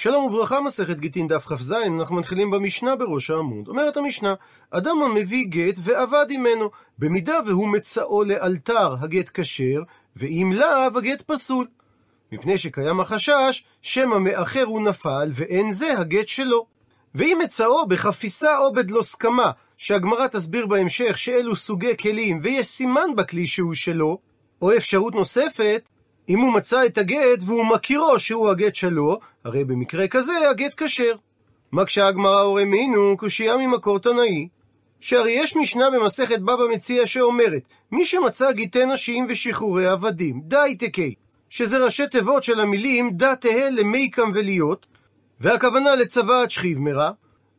שלום וברכה, מסכת גיטין דף כ"ז, אנחנו מתחילים במשנה בראש העמוד. אומרת המשנה, אדם המביא גט ועבד עמנו, במידה והוא מצאו לאלתר הגט כשר, ואם לאו הגט פסול. מפני שקיים החשש, שמא מאחר הוא נפל, ואין זה הגט שלו. ואם מצאו בחפיסה או בדלוסקמה, שהגמרא תסביר בהמשך שאלו סוגי כלים, ויש סימן בכלי שהוא שלו, או אפשרות נוספת, אם הוא מצא את הגט והוא מכירו שהוא הגט שלו, הרי במקרה כזה הגט כשר. מקשה הגמרא הורי מינו, קושייה ממקור תנאי. שהרי יש משנה במסכת בבא מציע שאומרת, מי שמצא גיטי נשים ושחרורי עבדים, די תקי, שזה ראשי תיבות של המילים דה תהא למיקם ולהיות, והכוונה לצוואת שכיב מרע,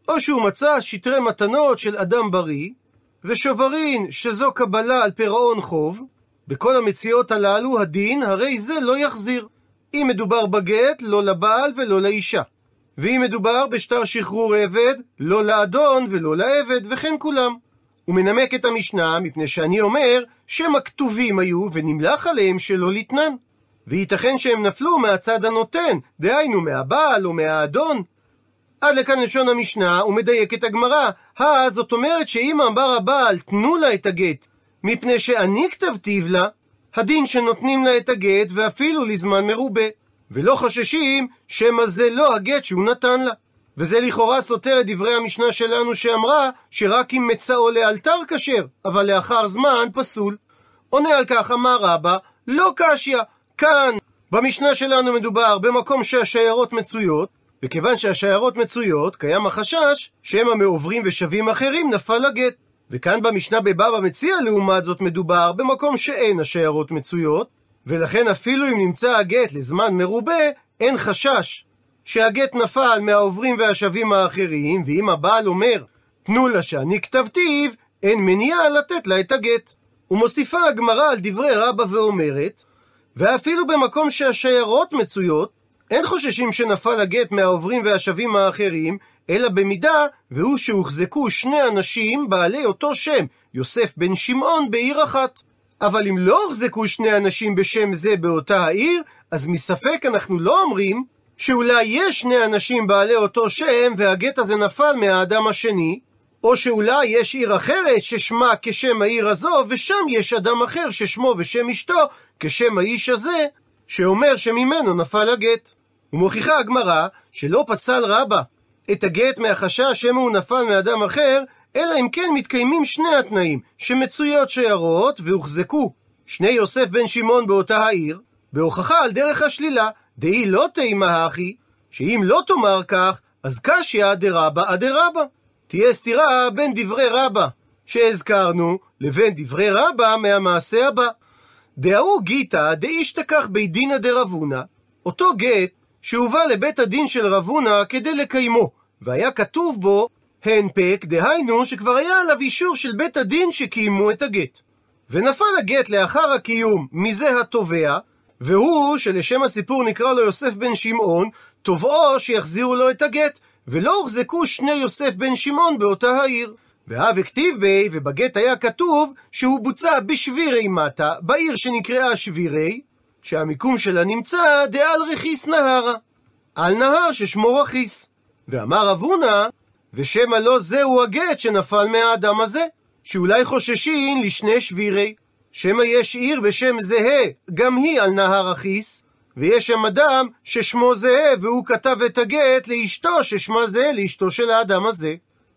או שהוא מצא שטרי מתנות של אדם בריא, ושוברין שזו קבלה על פירעון חוב, בכל המציאות הללו הדין הרי זה לא יחזיר. אם מדובר בגט, לא לבעל ולא לאישה. ואם מדובר בשטר שחרור עבד, לא לאדון ולא לעבד, וכן כולם. הוא מנמק את המשנה מפני שאני אומר שמא כתובים היו ונמלך עליהם שלא לתנן. וייתכן שהם נפלו מהצד הנותן, דהיינו מהבעל או מהאדון. עד לכאן לשון המשנה, הוא מדייק את הגמרא. הא, זאת אומרת שאם אמר הבעל, תנו לה את הגט, מפני שאני כתבתיו לה, הדין שנותנים לה את הגט ואפילו לזמן מרובה, ולא חוששים שמא זה לא הגט שהוא נתן לה. וזה לכאורה סותר את דברי המשנה שלנו שאמרה שרק אם מצאו לאלתר כשר, אבל לאחר זמן פסול. עונה על כך אמר רבא, לא קשיא, כאן במשנה שלנו מדובר במקום שהשיירות מצויות, וכיוון שהשיירות מצויות, קיים החשש שמא מעוברים ושבים אחרים נפל הגט. וכאן במשנה בבבא מציע לעומת זאת מדובר במקום שאין השיירות מצויות, ולכן אפילו אם נמצא הגט לזמן מרובה, אין חשש שהגט נפל מהעוברים והשבים האחרים, ואם הבעל אומר, תנו לה שאני כתבתיו, אין מניעה לתת לה את הגט. ומוסיפה הגמרא על דברי רבא ואומרת, ואפילו במקום שהשיירות מצויות, אין חוששים שנפל הגט מהעוברים והשבים האחרים, אלא במידה והוא שהוחזקו שני אנשים בעלי אותו שם, יוסף בן שמעון בעיר אחת. אבל אם לא הוחזקו שני אנשים בשם זה באותה העיר, אז מספק אנחנו לא אומרים שאולי יש שני אנשים בעלי אותו שם והגט הזה נפל מהאדם השני, או שאולי יש עיר אחרת ששמה כשם העיר הזו, ושם יש אדם אחר ששמו ושם אשתו כשם האיש הזה, שאומר שממנו נפל הגט. ומוכיחה הגמרא שלא פסל רבה את הגט מהחשש שמא הוא נפל מאדם אחר, אלא אם כן מתקיימים שני התנאים, שמצויות שיירות והוחזקו שני יוסף בן שמעון באותה העיר, בהוכחה על דרך השלילה, דאי לא תימא הכי, שאם לא תאמר כך, אז קשיא דרבא אדרבא. תהיה סתירה בין דברי רבא שהזכרנו, לבין דברי רבא מהמעשה הבא. דהוא גיתא דאישתכח בית דינא דרבונה, אותו גט שהובא לבית הדין של רבונה כדי לקיימו, והיה כתוב בו הנפק, דהיינו שכבר היה עליו אישור של בית הדין שקיימו את הגט. ונפל הגט לאחר הקיום מזה התובע, והוא, שלשם הסיפור נקרא לו יוסף בן שמעון, תובעו שיחזירו לו את הגט, ולא הוחזקו שני יוסף בן שמעון באותה העיר. והב הכתיב בי, ובגט היה כתוב שהוא בוצע בשבירי מטה, בעיר שנקראה שבירי, שהמיקום שלה נמצא דעל רכיס נהרה, על נהר ששמו רכיס. ואמר רב הונא, ושמא לא זהו הגט שנפל מהאדם הזה, שאולי חוששין לשני שבירי. שמא יש עיר בשם זהה, גם היא על נהר רכיס, ויש שם אדם ששמו זהה, והוא כתב את הגט לאשתו ששמה זהה לאשתו של האדם הזה.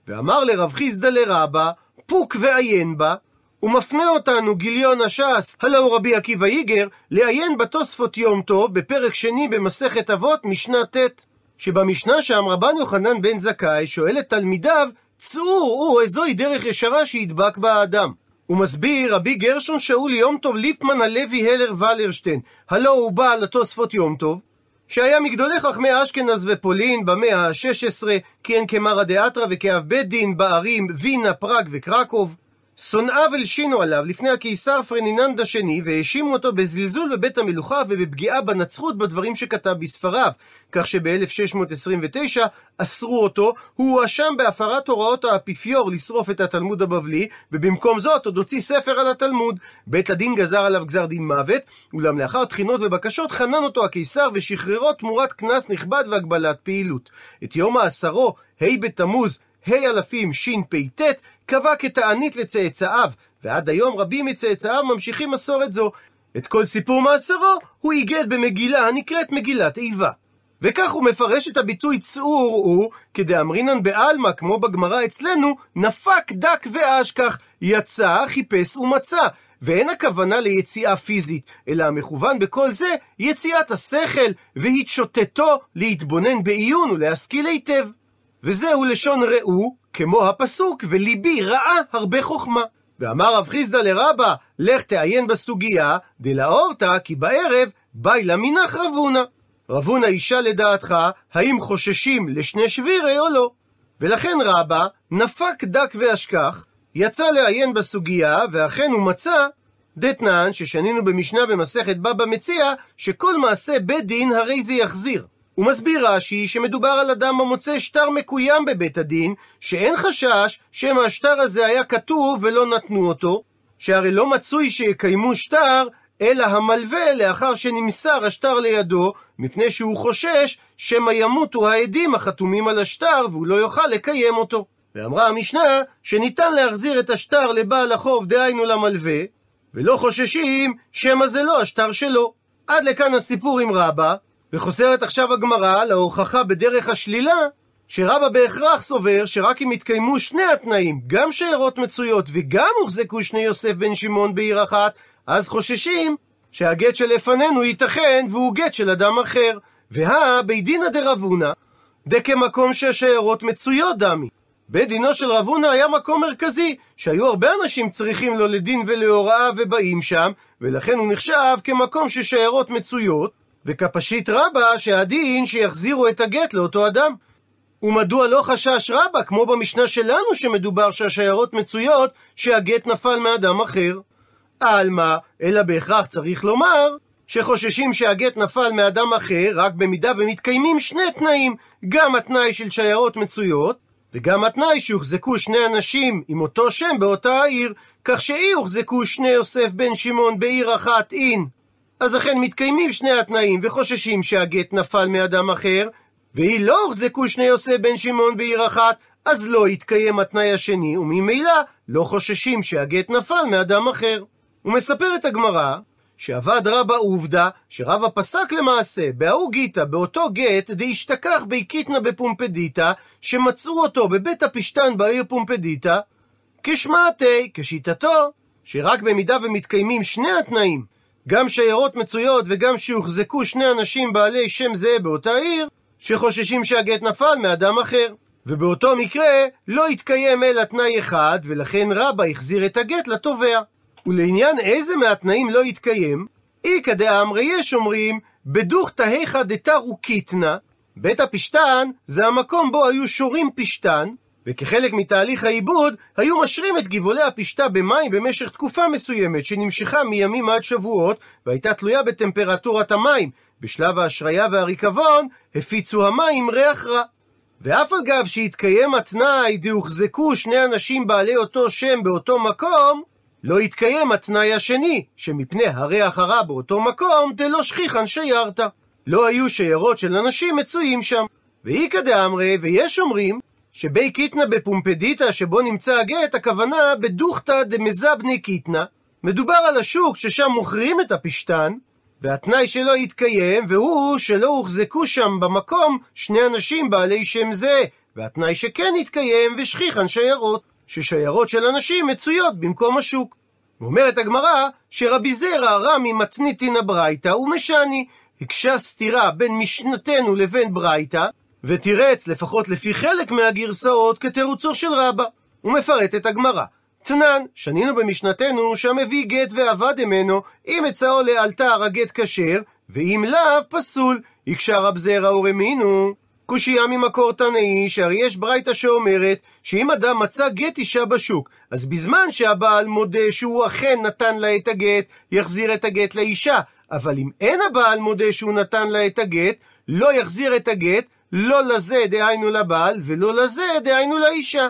ואמר לרב חיסדא לרבה, פוק ועיין בה, ומפנה אותנו גיליון הש"ס, הלא הוא רבי עקיבא איגר, לעיין בתוספות יום טוב, בפרק שני במסכת אבות, משנה ט', שבמשנה שם רבן יוחנן בן זכאי שואל את תלמידיו, צאו, הוא, איזוהי דרך ישרה שידבק בה האדם. הוא מסביר רבי גרשון שאול יום טוב ליפמן הלוי הלר ולרשטיין, הלא הוא בעל התוספות יום טוב, שהיה מגדולי חכמי אשכנז ופולין במאה ה-16, כיהן כמרא דאתרא וכאב בית דין בערים וינה, פראג וקרקוב, שונאיו הלשינו עליו לפני הקיסר פרדיננד השני, והאשימו אותו בזלזול בבית המלוכה ובפגיעה בנצרות בדברים שכתב בספריו, כך שב-1629 אסרו אותו, הוא הואשם בהפרת הוראות האפיפיור לשרוף את התלמוד הבבלי, ובמקום זאת עוד הוציא ספר על התלמוד. בית הדין גזר עליו גזר דין מוות, אולם לאחר תחינות ובקשות חנן אותו הקיסר ושחררו תמורת קנס נכבד והגבלת פעילות. את יום מאסרו, ה' בתמוז, ה' אלפים שפ"ט, קבע כתענית לצאצאיו, ועד היום רבים מצאצאיו ממשיכים מסורת זו. את כל סיפור מאסרו הוא איגד במגילה הנקראת מגילת איבה. וכך הוא מפרש את הביטוי צעור הוא, כדאמרינן בעלמא, כמו בגמרא אצלנו, נפק דק ואשכח, יצא, חיפש ומצא. ואין הכוונה ליציאה פיזית, אלא המכוון בכל זה יציאת השכל והתשוטטו להתבונן בעיון ולהשכיל היטב. וזהו לשון ראו, כמו הפסוק, וליבי ראה הרבה חוכמה. ואמר רב חיסדא לרבה, לך תעיין בסוגיה, דלאורתא כי בערב באי למינך רבונה. רבונה אישה לדעתך, האם חוששים לשני שבירי או לא? ולכן רבה, נפק דק ואשכח, יצא לעיין בסוגיה, ואכן הוא מצא דתנן, ששנינו במשנה במסכת בבא מציע, שכל מעשה בית דין הרי זה יחזיר. הוא מסביר רש"י שמדובר על אדם המוצא שטר מקוים בבית הדין, שאין חשש שמא השטר הזה היה כתוב ולא נתנו אותו, שהרי לא מצוי שיקיימו שטר, אלא המלווה לאחר שנמסר השטר לידו, מפני שהוא חושש שמא ימותו העדים החתומים על השטר והוא לא יוכל לקיים אותו. ואמרה המשנה שניתן להחזיר את השטר לבעל החוב, דהיינו למלווה, ולא חוששים שמא זה לא השטר שלו. עד לכאן הסיפור עם רבא, וחוזרת עכשיו הגמרא להוכחה בדרך השלילה, שרבא בהכרח סובר שרק אם יתקיימו שני התנאים, גם שארות מצויות וגם הוחזקו שני יוסף בן שמעון בעיר אחת, אז חוששים שהגט שלפנינו ייתכן והוא גט של אדם אחר. והא בית דינא דרבונה, דכמקום שהשיירות מצויות דמי. בית דינו של רב הונא היה מקום מרכזי, שהיו הרבה אנשים צריכים לו לדין ולהוראה ובאים שם, ולכן הוא נחשב כמקום ששיירות מצויות, וכפשיט רבה שהדין שיחזירו את הגט לאותו אדם. ומדוע לא חשש רבה, כמו במשנה שלנו שמדובר שהשיירות מצויות, שהגט נפל מאדם אחר? עלמא, אלא בהכרח צריך לומר, שחוששים שהגט נפל מאדם אחר רק במידה ומתקיימים שני תנאים, גם התנאי של שיירות מצויות, וגם התנאי שהוחזקו שני אנשים עם אותו שם באותה העיר, כך שאי הוחזקו שני יוסף בן שמעון בעיר אחת אין. אז אכן מתקיימים שני התנאים וחוששים שהגט נפל מאדם אחר, ואי לא הוחזקו שני יוסף בן שמעון בעיר אחת, אז לא יתקיים התנאי השני, וממילא לא חוששים שהגט נפל מאדם אחר. ומספרת הגמרא שעבד רבא עובדא, שרבא פסק למעשה, בהוא גיתא, באותו גט, דהשתכח בי קיתנא בפומפדיתא, שמצאו אותו בבית הפשתן בעיר פומפדיתא, כשמעתי, כשיטתו, שרק במידה ומתקיימים שני התנאים, גם שיירות מצויות וגם שהוחזקו שני אנשים בעלי שם זהה באותה עיר, שחוששים שהגט נפל מאדם אחר. ובאותו מקרה לא התקיים אלא תנאי אחד, ולכן רבא החזיר את הגט לתובע. ולעניין איזה מהתנאים לא יתקיים, איכא דאמרי יש אומרים, בדוכתא היכא דתרו קיתנא, בית הפשתן זה המקום בו היו שורים פשתן, וכחלק מתהליך העיבוד, היו משרים את גבעולי הפשתה במים במשך תקופה מסוימת, שנמשכה מימים עד שבועות, והייתה תלויה בטמפרטורת המים. בשלב ההשריה והריקבון, הפיצו המים ריח רע. ואף אגב שהתקיים התנאי דהוחזקו שני אנשים בעלי אותו שם באותו מקום, לא יתקיים התנאי השני, שמפני הריח הרע באותו מקום, דלא שכיחן שיירתא. לא היו שיירות של אנשים מצויים שם. ואיכא דאמרי, ויש אומרים, שבי קיטנה בפומפדיתא שבו נמצא הגט, הכוונה בדוכתא דמזבני קיטנה. מדובר על השוק ששם מוכרים את הפשתן, והתנאי שלו יתקיים, והוא שלא הוחזקו שם במקום שני אנשים בעלי שם זה, והתנאי שכן יתקיים ושכיחן שיירות. ששיירות של אנשים מצויות במקום השוק. ואומרת הגמרא שרבי זרע רמי מתניתין הברייתא ומשני, הקשה סתירה בין משנתנו לבין ברייתא, ותירץ לפחות לפי חלק מהגרסאות כתירוצו של רבא. ומפרטת הגמרא. תנן, שנינו במשנתנו שהמביא גט ועבד ממנו, אם אצאו לאלתר הגט כשר, ואם לאו פסול, הקשה רב זרע ורמינו. קושייה ממקור תנאי, שהרי יש ברייתא שאומרת שאם אדם מצא גט אישה בשוק, אז בזמן שהבעל מודה שהוא אכן נתן לה את הגט, יחזיר את הגט לאישה. אבל אם אין הבעל מודה שהוא נתן לה את הגט, לא יחזיר את הגט, לא לזה דהיינו לבעל, ולא לזה דהיינו לאישה.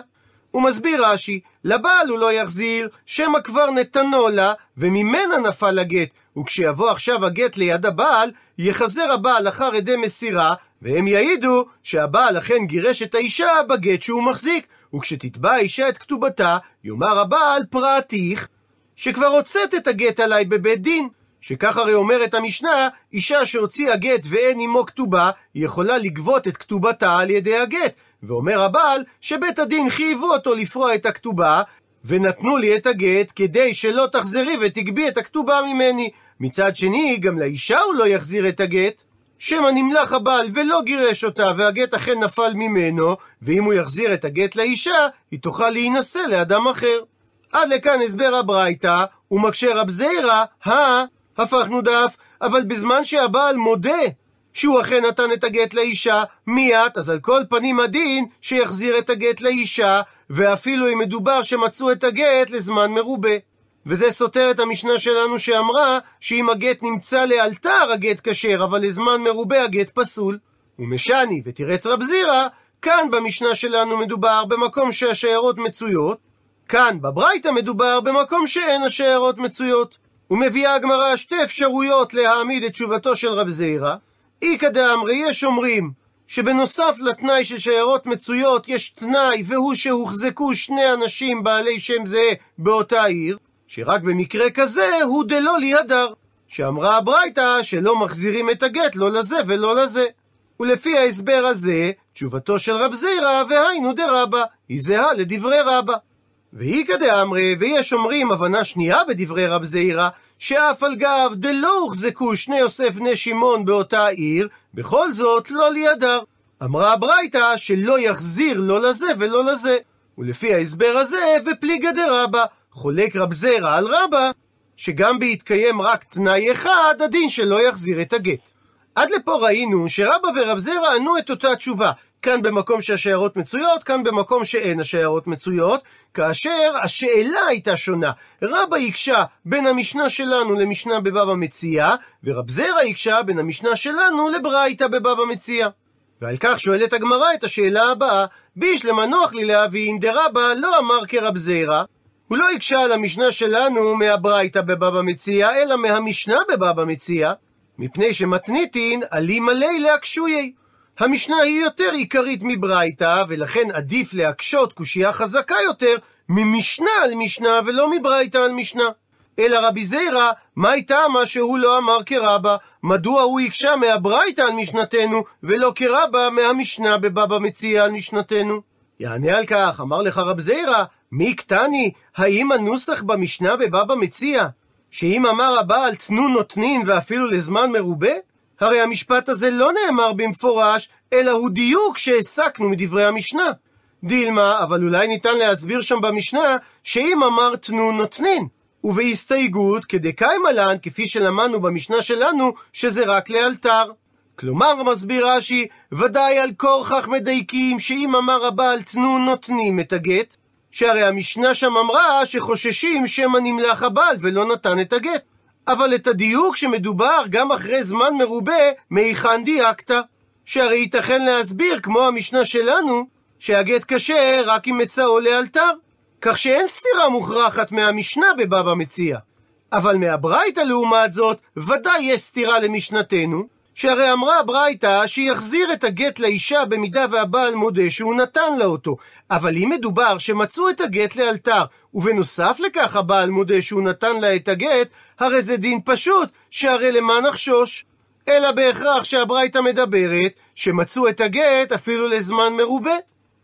הוא מסביר רש"י, לבעל הוא לא יחזיר, שמא כבר נתנו לה, וממנה נפל הגט, וכשיבוא עכשיו הגט ליד הבעל, יחזר הבעל אחר עדי מסירה, והם יעידו שהבעל אכן גירש את האישה בגט שהוא מחזיק, וכשתתבע האישה את כתובתה, יאמר הבעל פרעתיך, שכבר הוצאת את הגט עליי בבית דין. שכך הרי אומרת המשנה, אישה שהוציאה גט ואין עמו כתובה, יכולה לגבות את כתובתה על ידי הגט. ואומר הבעל, שבית הדין חייבו אותו לפרוע את הכתובה, ונתנו לי את הגט כדי שלא תחזרי ותגבי את הכתובה ממני. מצד שני, גם לאישה הוא לא יחזיר את הגט. שמא נמלך הבעל ולא גירש אותה, והגט אכן נפל ממנו, ואם הוא יחזיר את הגט לאישה, היא תוכל להינשא לאדם אחר. עד לכאן הסבר הברייתא, ומקשה רב זיירא, הא, הפכנו דף, אבל בזמן שהבעל מודה שהוא אכן נתן את הגט לאישה, מיד, אז על כל פנים הדין שיחזיר את הגט לאישה, ואפילו אם מדובר שמצאו את הגט לזמן מרובה. וזה סותר את המשנה שלנו שאמרה שאם הגט נמצא לאלתר הגט כשר, אבל לזמן מרובה הגט פסול. ומשני ותירץ רב זירא, כאן במשנה שלנו מדובר במקום שהשיירות מצויות, כאן בברייתא מדובר במקום שאין השיירות מצויות. ומביאה הגמרא שתי אפשרויות להעמיד את תשובתו של רב זירא. איכא דאמרי, יש אומרים שבנוסף לתנאי של שיירות מצויות, יש תנאי והוא שהוחזקו שני אנשים בעלי שם זהה באותה עיר, שרק במקרה כזה הוא דלא ליהדר, שאמרה הברייתא שלא מחזירים את הגט לא לזה ולא לזה. ולפי ההסבר הזה, תשובתו של רב זירא, והיינו דרבא, היא זהה לדברי רבא. ואיכא דאמרי, ויש אומרים הבנה שנייה בדברי רב זירא, שאף על גב דלא הוחזקו שני יוסף בני שמעון באותה עיר, בכל זאת לא לידר. אמרה הברייתא שלא יחזיר לא לזה ולא לזה. ולפי ההסבר הזה, ופליגא דרבא, חולק רב זרע על רבא, שגם בהתקיים רק תנאי אחד, הדין שלא יחזיר את הגט. עד לפה ראינו שרבא ורב זרע ענו את אותה תשובה, כאן במקום שהשיירות מצויות, כאן במקום שאין השיירות מצויות, כאשר השאלה הייתה שונה. רבא הקשה בין המשנה שלנו למשנה בבבא מציע, ורב זרע הקשה בין המשנה שלנו לברייתא בבבא מציע. ועל כך שואלת הגמרא את השאלה הבאה, ביש למנוח לי להבין דרבא לא אמר כרב זרע, הוא לא הקשה על המשנה שלנו מהברייתא בבבא מציע, אלא מהמשנה בבבא מציע, מפני שמתניתין עלי להקשויי. המשנה היא יותר עיקרית מברייתא, ולכן עדיף להקשות קושייה חזקה יותר ממשנה על משנה ולא מברייתא על משנה. אלא רבי זיירא, מה הייתה מה שהוא לא אמר כרבא? מדוע הוא הקשה מהברייתא על משנתנו, ולא כרבא מהמשנה בבבא מציע על משנתנו? יענה על כך, אמר לך רב זיירא, מי קטני, האם הנוסח במשנה בבבא מציע, שאם אמר הבעל תנו נותנין ואפילו לזמן מרובה? הרי המשפט הזה לא נאמר במפורש, אלא הוא דיוק שהסקנו מדברי המשנה. דילמה, אבל אולי ניתן להסביר שם במשנה, שאם אמר תנו נותנין. ובהסתייגות, כדקאי מלן, כפי שלמדנו במשנה שלנו, שזה רק לאלתר. כלומר, מסביר רש"י, ודאי על כורכך מדייקים שאם אמר הבעל תנו נותנים את הגט, שהרי המשנה שם אמרה שחוששים שמא נמלך הבעל ולא נתן את הגט. אבל את הדיוק שמדובר גם אחרי זמן מרובה, מהיכן דייקת? שהרי ייתכן להסביר, כמו המשנה שלנו, שהגט קשה רק אם מצאו לאלתר. כך שאין סתירה מוכרחת מהמשנה בבבא מציע. אבל מהברייתא לעומת זאת, ודאי יש סתירה למשנתנו, שהרי אמרה הברייתא שיחזיר את הגט לאישה במידה והבעל מודה שהוא נתן לה אותו. אבל אם מדובר שמצאו את הגט לאלתר, ובנוסף לכך הבעל מודה שהוא נתן לה את הגט, הרי זה דין פשוט, שהרי למה נחשוש? אלא בהכרח שהברייתא מדברת שמצאו את הגט אפילו לזמן מרובה.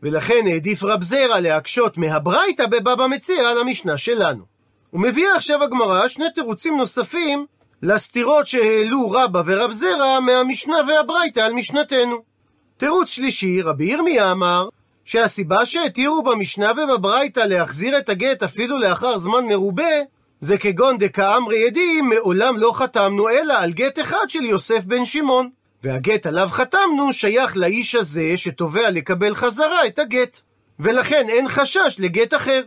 ולכן העדיף רב זרע להקשות מהברייתא בבבא מציע על המשנה שלנו. ומביאה עכשיו הגמרא שני תירוצים נוספים לסתירות שהעלו רבא ורב זרע מהמשנה והברייתא על משנתנו. תירוץ שלישי, רבי ירמיה אמר, שהסיבה שהתירו במשנה ובברייתא להחזיר את הגט אפילו לאחר זמן מרובה, זה כגון דקאמרי עדים, מעולם לא חתמנו אלא על גט אחד של יוסף בן שמעון. והגט עליו חתמנו שייך לאיש הזה שתובע לקבל חזרה את הגט. ולכן אין חשש לגט אחר.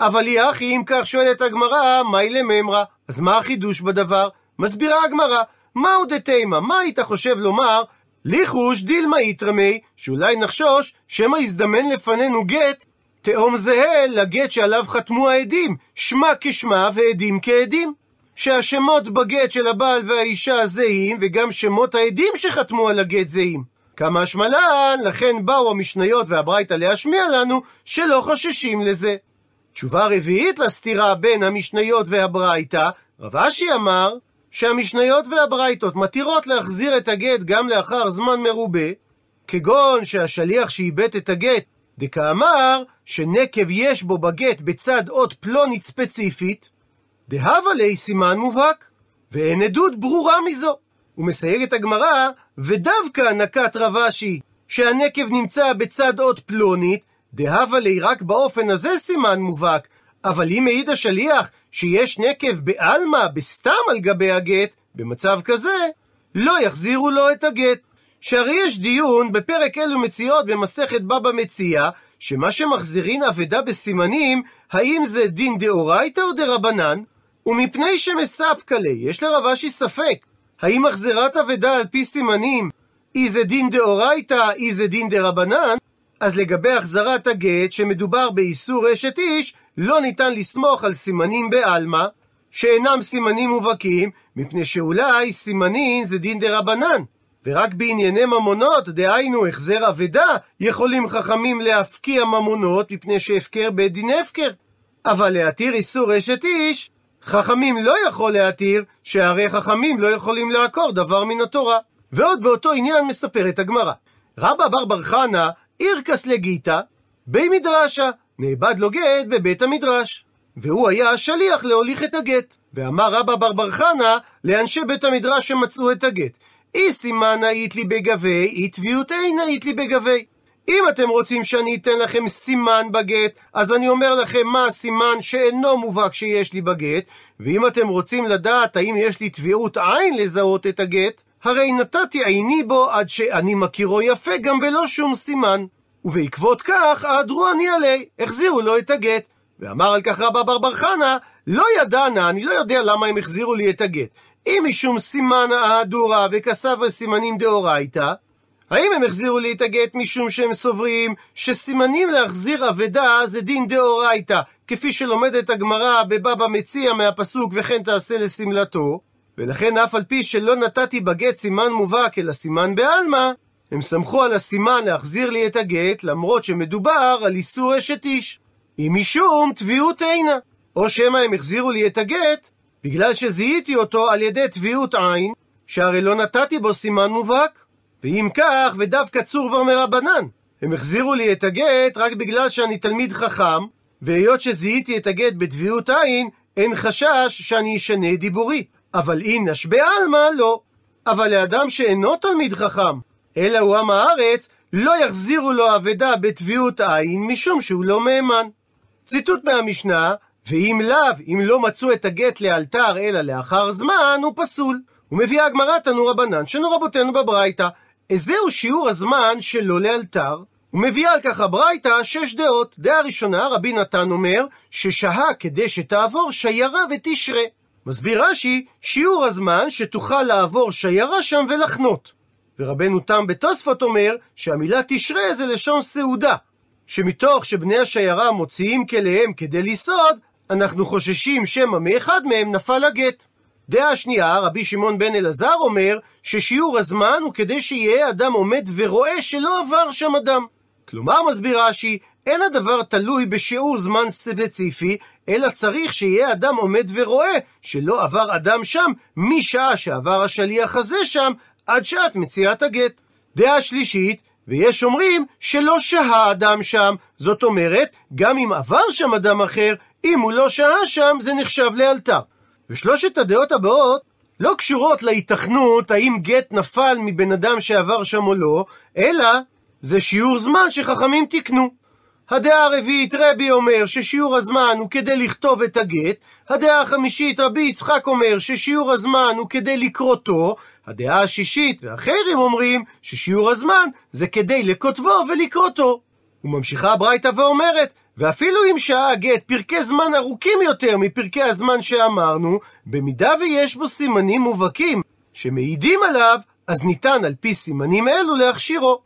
אבל היא אחי, אם כך שואלת הגמרא, מהי לממרא? אז מה החידוש בדבר? מסבירה הגמרא, מהו דתימה? מה היית חושב לומר? ליחוש דילמה יתרמי, שאולי נחשוש שמא יזדמן לפנינו גט תאום זהה לגט שעליו חתמו העדים, שמה כשמה ועדים כעדים. שהשמות בגט של הבעל והאישה זהים, וגם שמות העדים שחתמו על הגט זהים. כמה שמלן, לכן באו המשניות והברייתא להשמיע לנו שלא חוששים לזה. תשובה רביעית לסתירה בין המשניות והברייתא, רב אשי אמר שהמשניות והברייתות מתירות להחזיר את הגט גם לאחר זמן מרובה, כגון שהשליח שאיבד את הגט, דקאמר שנקב יש בו בגט בצד אות פלונית ספציפית, דהבה לי סימן מובהק, ואין עדות ברורה מזו. הוא מסייג את הגמרא, ודווקא נקט רב אשי, שהנקב נמצא בצד אות פלונית, דהבה לי רק באופן הזה סימן מובהק, אבל אם מעיד השליח שיש נקב בעלמא, בסתם על גבי הגט, במצב כזה, לא יחזירו לו את הגט. שהרי יש דיון בפרק אלו מציאות במסכת בבא מציע, שמה שמחזירין אבדה בסימנים, האם זה דין דאורייתא או דרבנן? ומפני שמספקא לי, יש לרב אשי ספק, האם החזרת אבדה על פי סימנים, אי זה דין דאורייתא, אי זה דין דרבנן? אז לגבי החזרת הגט, שמדובר באיסור אשת איש, לא ניתן לסמוך על סימנים בעלמא, שאינם סימנים מובהקים, מפני שאולי סימנים זה דין דרבנן. ורק בענייני ממונות, דהיינו החזר אבדה, יכולים חכמים להפקיע ממונות מפני שהפקר בית דין הפקר. אבל להתיר איסור אשת איש, חכמים לא יכול להתיר, שהרי חכמים לא יכולים לעקור דבר מן התורה. ועוד באותו עניין מספרת הגמרא. רבא בר בר חנה, אירקס לגיתא, בי מדרשה, נאבד לו גט בבית המדרש. והוא היה השליח להוליך את הגט. ואמר רבא בר בר חנה לאנשי בית המדרש שמצאו את הגט, אי סימן היית לי בגבי, אי תביעות אין היית לי בגבי. אם אתם רוצים שאני אתן לכם סימן בגט, אז אני אומר לכם מה הסימן שאינו מובהק שיש לי בגט, ואם אתם רוצים לדעת האם יש לי תביעות עין לזהות את הגט, הרי נתתי עיני בו עד שאני מכירו יפה גם בלא שום סימן. ובעקבות כך, אהדרו אני עלי, החזירו לו את הגט. ואמר על כך רבא בר בר חנה, לא ידענה, אני לא יודע למה הם החזירו לי את הגט. אם משום סימן ההדורה וכסף הסימנים דאורייתא, האם הם החזירו לי את הגט משום שהם סוברים שסימנים להחזיר אבדה זה דין דאורייתא, כפי שלומדת הגמרא בבבא מציע מהפסוק וכן תעשה לשמלתו, ולכן אף על פי שלא נתתי בגט סימן מובהק אלא סימן בעלמא, הם סמכו על הסימן להחזיר לי את הגט, למרות שמדובר על איסור אשת איש. אם משום תביעות אינה. או שמא הם החזירו לי את הגט, בגלל שזיהיתי אותו על ידי תביעות עין, שהרי לא נתתי בו סימן מובהק. ואם כך, ודווקא צור מרבנן. הם החזירו לי את הגט רק בגלל שאני תלמיד חכם, והיות שזיהיתי את הגט בתביעות עין, אין חשש שאני אשנה דיבורי. אבל אינש בעלמא לא. אבל לאדם שאינו תלמיד חכם, אלא הוא עם הארץ, לא יחזירו לו אבדה בתביעות עין, משום שהוא לא מהימן. ציטוט מהמשנה, ואם לאו, אם לא מצאו את הגט לאלתר אלא לאחר זמן, הוא פסול. ומביאה הגמרא תנו רבנן, שנו רבותינו בברייתא, איזהו שיעור הזמן שלא לאלתר? ומביאה על כך הברייתא שש דעות. דעה ראשונה, רבי נתן אומר, ששהה כדי שתעבור שיירה ותשרה. מסביר רש"י, שיעור הזמן שתוכל לעבור שיירה שם ולחנות. ורבנו תם בתוספות אומר, שהמילה תשרה זה לשון סעודה. שמתוך שבני השיירה מוציאים כליהם כדי לסעוד, אנחנו חוששים שמא מאחד מהם נפל הגט. דעה שנייה, רבי שמעון בן אלעזר אומר ששיעור הזמן הוא כדי שיהיה אדם עומד ורואה שלא עבר שם אדם. כלומר, מסביר רש"י, אין הדבר תלוי בשיעור זמן ספציפי, אלא צריך שיהיה אדם עומד ורואה שלא עבר אדם שם משעה שעבר השליח הזה שם עד שעת מציאת הגט. דעה שלישית, ויש אומרים שלא שהה אדם שם, זאת אומרת, גם אם עבר שם אדם אחר, אם הוא לא שהה שם, זה נחשב לאלתר. ושלושת הדעות הבאות לא קשורות להיתכנות האם גט נפל מבן אדם שעבר שם או לא, אלא זה שיעור זמן שחכמים תיקנו. הדעה הרביעית רבי אומר ששיעור הזמן הוא כדי לכתוב את הגט, הדעה החמישית רבי יצחק אומר ששיעור הזמן הוא כדי לקרותו, הדעה השישית והאחרים אומרים ששיעור הזמן זה כדי לכותבו ולקרותו. וממשיכה הברייתא ואומרת, ואפילו אם שהה הגט פרקי זמן ארוכים יותר מפרקי הזמן שאמרנו, במידה ויש בו סימנים מובהקים שמעידים עליו, אז ניתן על פי סימנים אלו להכשירו.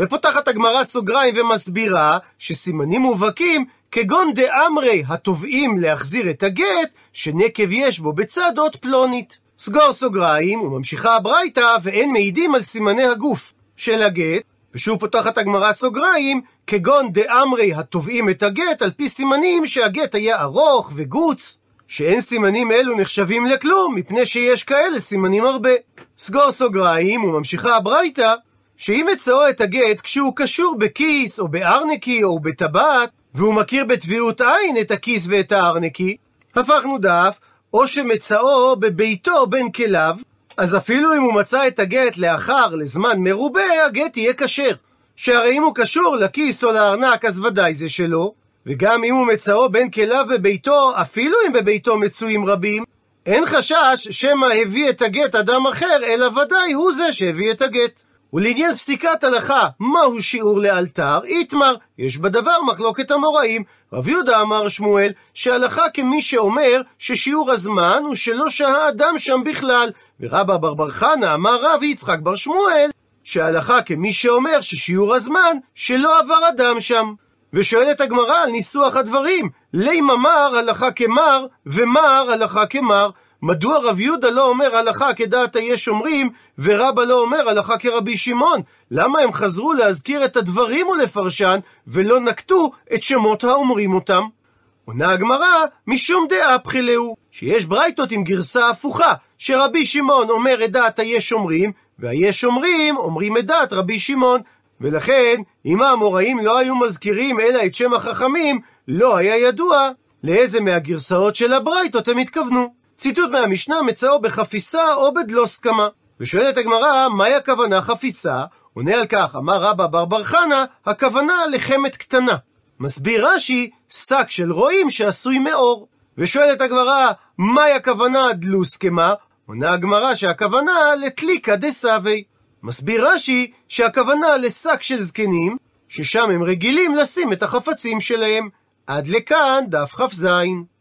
ופותחת הגמרא סוגריים ומסבירה שסימנים מובהקים כגון דאמרי התובעים להחזיר את הגט, שנקב יש בו בצד אות פלונית. סגור סוגריים, וממשיכה הברייתא, ואין מעידים על סימני הגוף של הגט, ושוב פותחת הגמרא סוגריים, כגון דאמרי התובעים את הגט על פי סימנים שהגט היה ארוך וגוץ, שאין סימנים אלו נחשבים לכלום, מפני שיש כאלה סימנים הרבה. סגור סוגריים, וממשיכה הברייתא, שאם מצאו את הגט כשהוא קשור בכיס, או בארנקי, או בטבעת, והוא מכיר בטביעות עין את הכיס ואת הארנקי, הפכנו דף, או שמצאו בביתו בין כליו, אז אפילו אם הוא מצא את הגט לאחר, לזמן מרובה, הגט יהיה כשר. שהרי אם הוא קשור לכיס או לארנק, אז ודאי זה שלו, וגם אם הוא מצאו בין כליו בביתו, אפילו אם בביתו מצויים רבים, אין חשש שמא הביא את הגט אדם אחר, אלא ודאי הוא זה שהביא את הגט. ולעניין פסיקת הלכה, מהו שיעור לאלתר? איתמר, יש בדבר מחלוקת המוראים. רב יהודה אמר שמואל, שהלכה כמי שאומר ששיעור הזמן הוא שלא שהה אדם שם בכלל. ורבא בר בר חנה אמר רב יצחק בר שמואל, שהלכה כמי שאומר ששיעור הזמן שלא עבר אדם שם. ושואלת הגמרא על ניסוח הדברים, לימה מר הלכה כמר, ומר הלכה כמר. מדוע רב יהודה לא אומר הלכה כדעת היש אומרים, ורבא לא אומר הלכה כרבי שמעון? למה הם חזרו להזכיר את הדברים ולפרשן, ולא נקטו את שמות האומרים אותם? עונה הגמרא, משום דעה פחילהו, שיש ברייתות עם גרסה הפוכה, שרבי שמעון אומר את דעת היש אומרים, והיש אומרים אומרים את דעת רבי שמעון. ולכן, אם האמוראים לא היו מזכירים אלא את שם החכמים, לא היה ידוע לאיזה מהגרסאות של הברייתות הם התכוונו. ציטוט מהמשנה מצאו בחפיסה או בדלוסקמה. ושואלת הגמרא, מהי הכוונה חפיסה? עונה על כך, אמר רבא בר בר חנה, הכוונה לחמת קטנה. מסביר רש"י, שק של רועים שעשוי מאור. ושואלת הגמרא, מהי הכוונה דלוסקמה? עונה הגמרא שהכוונה לטליקה דסאווי. מסביר רש"י שהכוונה לשק של זקנים, ששם הם רגילים לשים את החפצים שלהם. עד לכאן דף כ"ז.